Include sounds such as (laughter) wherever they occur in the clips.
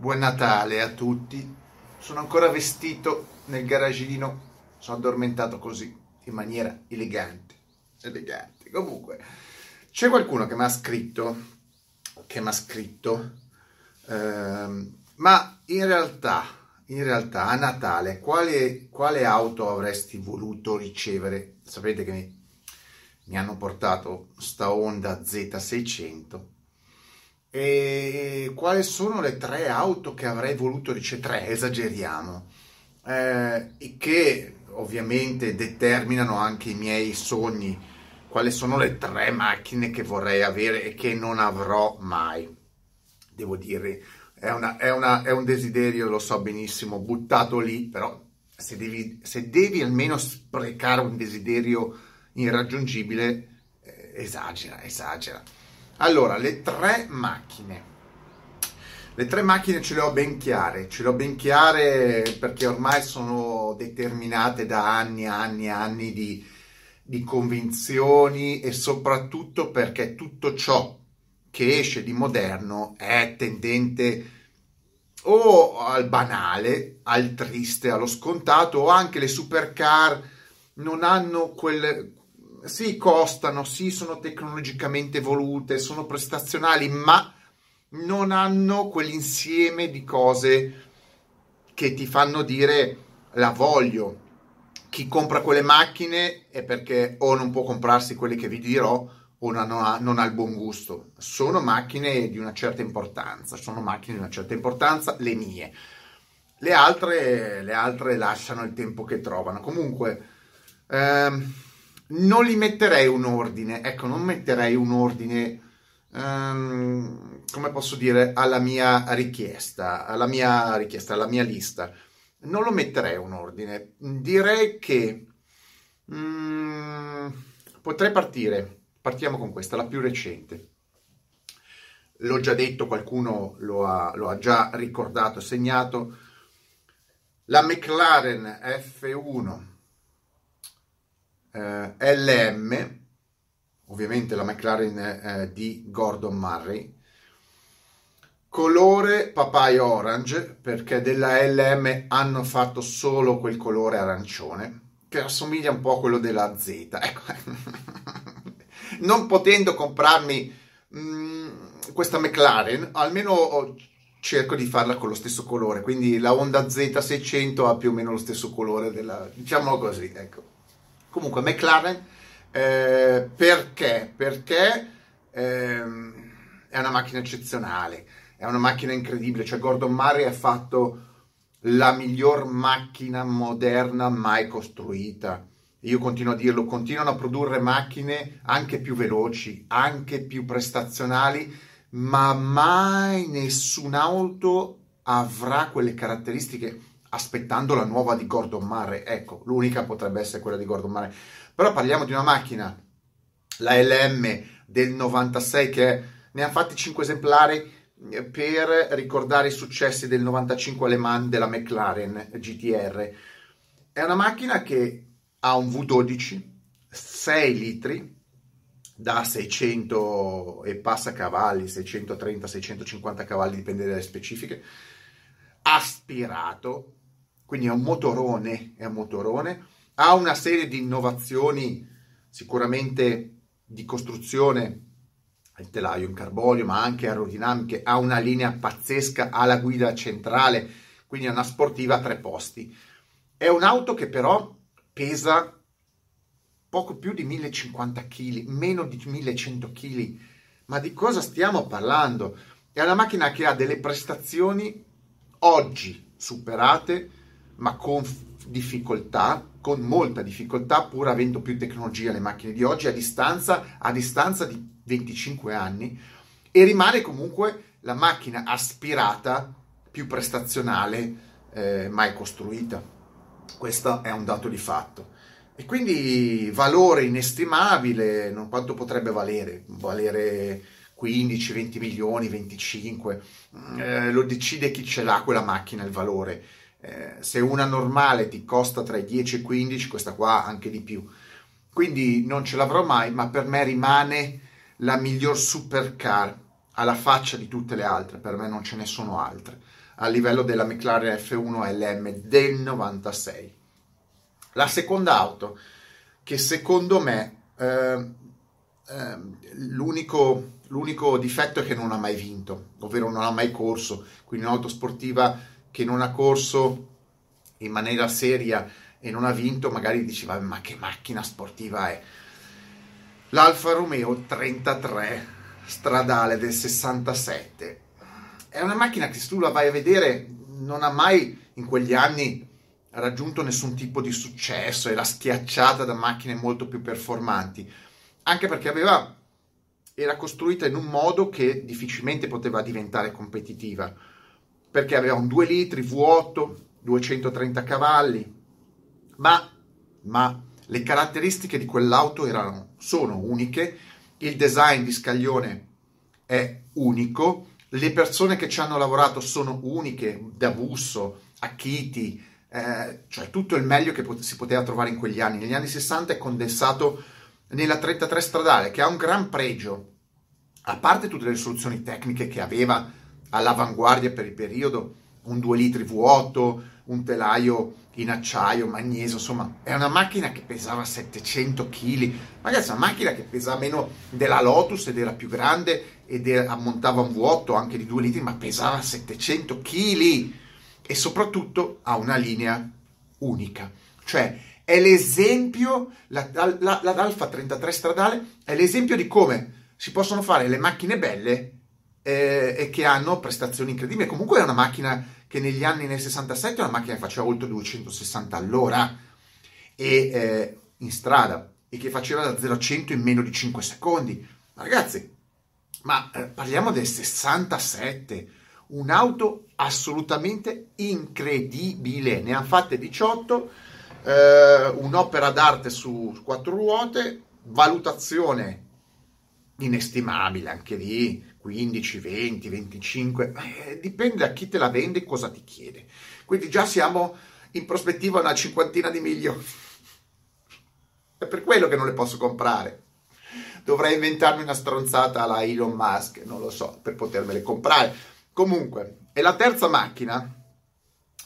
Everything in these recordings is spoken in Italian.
Buon Natale a tutti. Sono ancora vestito nel garagino, sono addormentato così, in maniera elegante. Elegante. Comunque, c'è qualcuno che mi ha scritto, che mi ha scritto, ehm, ma in realtà, in realtà a Natale quale, quale auto avresti voluto ricevere? Sapete che mi, mi hanno portato sta Honda Z600 e quali sono le tre auto che avrei voluto ricevere? Tre, esageriamo, eh, che ovviamente determinano anche i miei sogni. Quali sono le tre macchine che vorrei avere e che non avrò mai? Devo dire, è, una, è, una, è un desiderio, lo so benissimo, buttato lì, però se devi, se devi almeno sprecare un desiderio irraggiungibile, eh, esagera, esagera. Allora, le tre macchine. Le tre macchine ce le ho ben chiare, ce le ho ben chiare perché ormai sono determinate da anni e anni e anni di, di convinzioni e soprattutto perché tutto ciò che esce di moderno è tendente o al banale, al triste, allo scontato o anche le supercar non hanno quel, sì, costano, sì, sono tecnologicamente evolute, sono prestazionali, ma non hanno quell'insieme di cose che ti fanno dire la voglio. Chi compra quelle macchine è perché o non può comprarsi quelle che vi dirò o non ha, non ha il buon gusto. Sono macchine di una certa importanza, sono macchine di una certa importanza, le mie. Le altre, le altre lasciano il tempo che trovano. Comunque, ehm, non li metterei un ordine, ecco, non metterei un ordine, um, come posso dire, alla mia richiesta, alla mia richiesta, alla mia lista. Non lo metterei un ordine. Direi che um, potrei partire. Partiamo con questa, la più recente. L'ho già detto, qualcuno lo ha, lo ha già ricordato, segnato. La McLaren F1 eh, LM, ovviamente la McLaren eh, di Gordon Murray, colore papaya orange perché della LM hanno fatto solo quel colore arancione che assomiglia un po' a quello della Z. Ecco. (laughs) non potendo comprarmi mh, mm, questa McLaren, almeno cerco di farla con lo stesso colore, quindi la Honda Z600 ha più o meno lo stesso colore della, diciamolo così, ecco. Comunque McLaren eh, perché? Perché ehm, è una macchina eccezionale, è una macchina incredibile, cioè Gordon Murray ha fatto la miglior macchina moderna mai costruita. Io continuo a dirlo, continuano a produrre macchine anche più veloci, anche più prestazionali, ma mai nessun'auto avrà quelle caratteristiche aspettando la nuova di Gordon Murray. Ecco, l'unica potrebbe essere quella di Gordon Murray. Però parliamo di una macchina, la LM del 96, che ne ha fatti 5 esemplari eh, per ricordare i successi del 95 Le Mans della McLaren GTR. È una macchina che ha un V12, 6 litri, da 600 e passa cavalli, 630-650 cavalli, dipende dalle specifiche, aspirato, quindi è un motorone, è un motorone, ha una serie di innovazioni sicuramente di costruzione, il telaio in carbonio, ma anche aerodinamiche, ha una linea pazzesca, ha la guida centrale, quindi è una sportiva a tre posti. È un'auto che però pesa poco più di 1050 kg, meno di 1100 kg. Ma di cosa stiamo parlando? È una macchina che ha delle prestazioni oggi superate ma con difficoltà, con molta difficoltà, pur avendo più tecnologia le macchine di oggi, a distanza, a distanza di 25 anni, e rimane comunque la macchina aspirata più prestazionale eh, mai costruita. Questo è un dato di fatto. E quindi valore inestimabile, non quanto potrebbe valere? Valere 15, 20 milioni, 25, eh, lo decide chi ce l'ha quella macchina, il valore eh, se una normale ti costa tra i 10 e i 15, questa qua anche di più. Quindi non ce l'avrò mai, ma per me rimane la miglior supercar alla faccia di tutte le altre, per me non ce ne sono altre, a livello della McLaren F1 LM del 96. La seconda auto, che secondo me eh, eh, l'unico, l'unico difetto è che non ha mai vinto, ovvero non ha mai corso, quindi un'auto sportiva che non ha corso in maniera seria e non ha vinto, magari diceva ma che macchina sportiva è. L'Alfa Romeo 33 stradale del 67 è una macchina che se tu la vai a vedere non ha mai in quegli anni raggiunto nessun tipo di successo, era schiacciata da macchine molto più performanti, anche perché aveva, era costruita in un modo che difficilmente poteva diventare competitiva, perché aveva un 2 litri V8, 230 cavalli, ma, ma le caratteristiche di quell'auto erano, sono uniche, il design di scaglione è unico, le persone che ci hanno lavorato sono uniche, da Busso a Chiti, eh, cioè tutto il meglio che pot- si poteva trovare in quegli anni. Negli anni 60 è condensato nella 33 stradale, che ha un gran pregio, a parte tutte le soluzioni tecniche che aveva all'avanguardia per il periodo, un 2 litri V8, un telaio in acciaio, magnesio, insomma, è una macchina che pesava 700 kg. Ragazzi, è una macchina che pesava meno della Lotus ed era più grande ed era, montava un V8 anche di 2 litri, ma pesava 700 kg e soprattutto ha una linea unica. Cioè, è l'esempio, la, la, la, l'Alfa 33 stradale è l'esempio di come si possono fare le macchine belle eh, e che hanno prestazioni incredibili. Comunque è una macchina che negli anni nel 67 è una macchina che faceva oltre 260 all'ora e, eh, in strada e che faceva da 0 a 100 in meno di 5 secondi. Ma ragazzi, ma eh, parliamo del 67, un'auto assolutamente incredibile. Ne hanno fatte 18, eh, un'opera d'arte su quattro ruote, valutazione inestimabile anche lì 15, 20, 25, eh, dipende da chi te la vende e cosa ti chiede. Quindi già siamo in prospettiva una cinquantina di milioni. È per quello che non le posso comprare. Dovrei inventarmi una stronzata alla Elon Musk, non lo so, per potermele comprare. Comunque, è la terza macchina,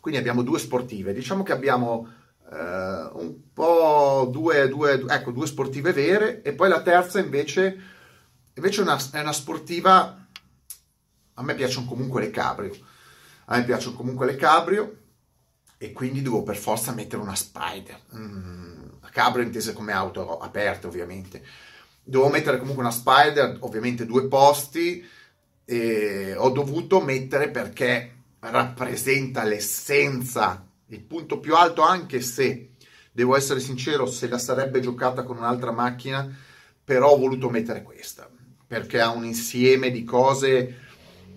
quindi abbiamo due sportive. Diciamo che abbiamo eh, un po' due, due, ecco, due sportive vere e poi la terza invece Invece una, è una sportiva, a me piacciono comunque le cabrio, a me piacciono comunque le cabrio e quindi devo per forza mettere una Spider. Mm, cabrio intesa come auto aperte ovviamente. Devo mettere comunque una Spider, ovviamente due posti, e ho dovuto mettere perché rappresenta l'essenza, il punto più alto anche se, devo essere sincero, se la sarebbe giocata con un'altra macchina, però ho voluto mettere questa perché ha un insieme di cose.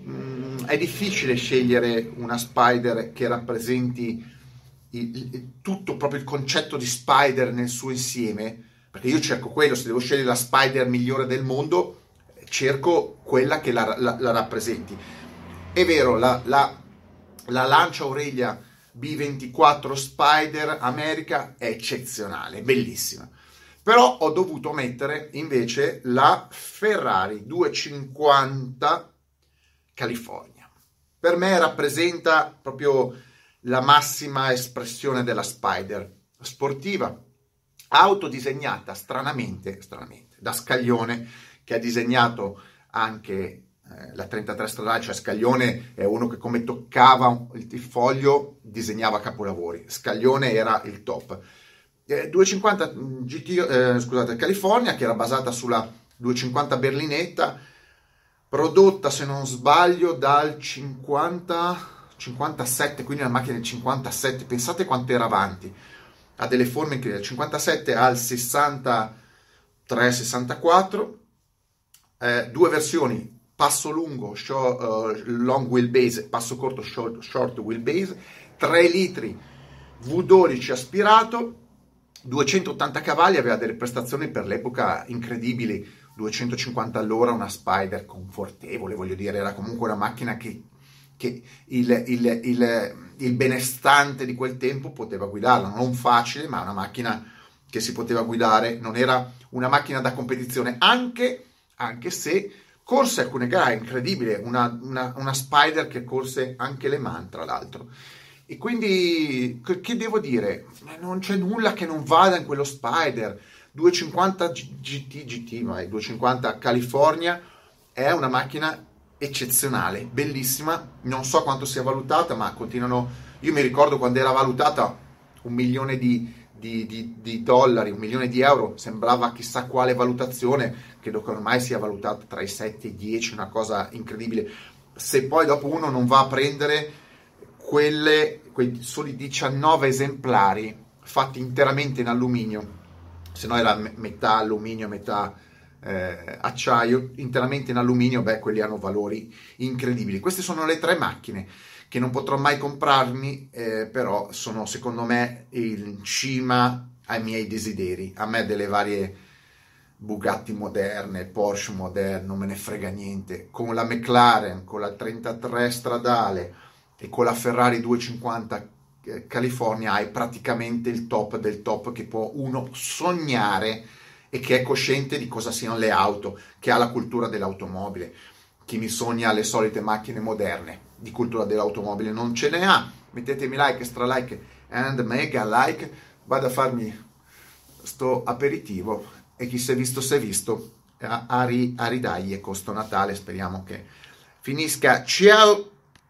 Mm, è difficile scegliere una Spider che rappresenti il, il, tutto proprio il concetto di Spider nel suo insieme, perché io cerco quello, se devo scegliere la Spider migliore del mondo, cerco quella che la, la, la rappresenti. È vero, la, la, la lancia oreglia B24 Spider America è eccezionale, bellissima però ho dovuto mettere invece la Ferrari 250 California. Per me rappresenta proprio la massima espressione della Spider. Sportiva, auto disegnata stranamente, stranamente da Scaglione, che ha disegnato anche eh, la 33 stradale, cioè Scaglione è uno che come toccava il foglio disegnava capolavori, Scaglione era il top 250 GT, eh, scusate, California, che era basata sulla 250 berlinetta, prodotta se non sbaglio dal 50, 57, quindi una macchina del 57, pensate quanto era avanti, ha delle forme che dal 57 al 63-64, eh, due versioni, passo lungo, short, uh, long wheelbase, passo corto, short, short wheelbase, 3 litri V12 aspirato, 280 cavalli, aveva delle prestazioni per l'epoca incredibili, 250 all'ora, una Spider confortevole, voglio dire, era comunque una macchina che, che il, il, il, il, benestante di quel tempo poteva guidarla, non facile, ma una macchina che si poteva guidare, non era una macchina da competizione, anche, anche se corse alcune gare, incredibile, una, una, una Spider che corse anche Le Mans tra l'altro. E quindi, che devo dire? Non c'è nulla che non vada in quello Spider. 250 GT, GT, vai, 250 California è una macchina eccezionale, bellissima. Non so quanto sia valutata, ma continuano. Io mi ricordo quando era valutata un milione di, di, di, di, dollari, un milione di euro, sembrava chissà quale valutazione, credo che ormai sia valutata tra i 7 e i 10, una cosa incredibile. Se poi dopo uno non va a prendere quelle, quei soli 19 esemplari fatti interamente in alluminio, se no era metà alluminio, metà eh, acciaio, interamente in alluminio, beh, quelli hanno valori incredibili. Queste sono le tre macchine che non potrò mai comprarmi, eh, però sono secondo me in cima ai miei desideri, a me delle varie Bugatti moderne, Porsche moderne, non me ne frega niente, con la McLaren, con la 33 stradale e con la Ferrari 250 eh, California hai praticamente il top del top che può uno sognare e che è cosciente di cosa siano le auto, che ha la cultura dell'automobile. Chi mi sogna le solite macchine moderne, di cultura dell'automobile non ce ne ha. Mettetemi like, stra like and mega like. Vado a farmi sto aperitivo e chi si è visto si è visto. A, a, ri, a ridaglie con sto Natale speriamo che finisca. Ciao!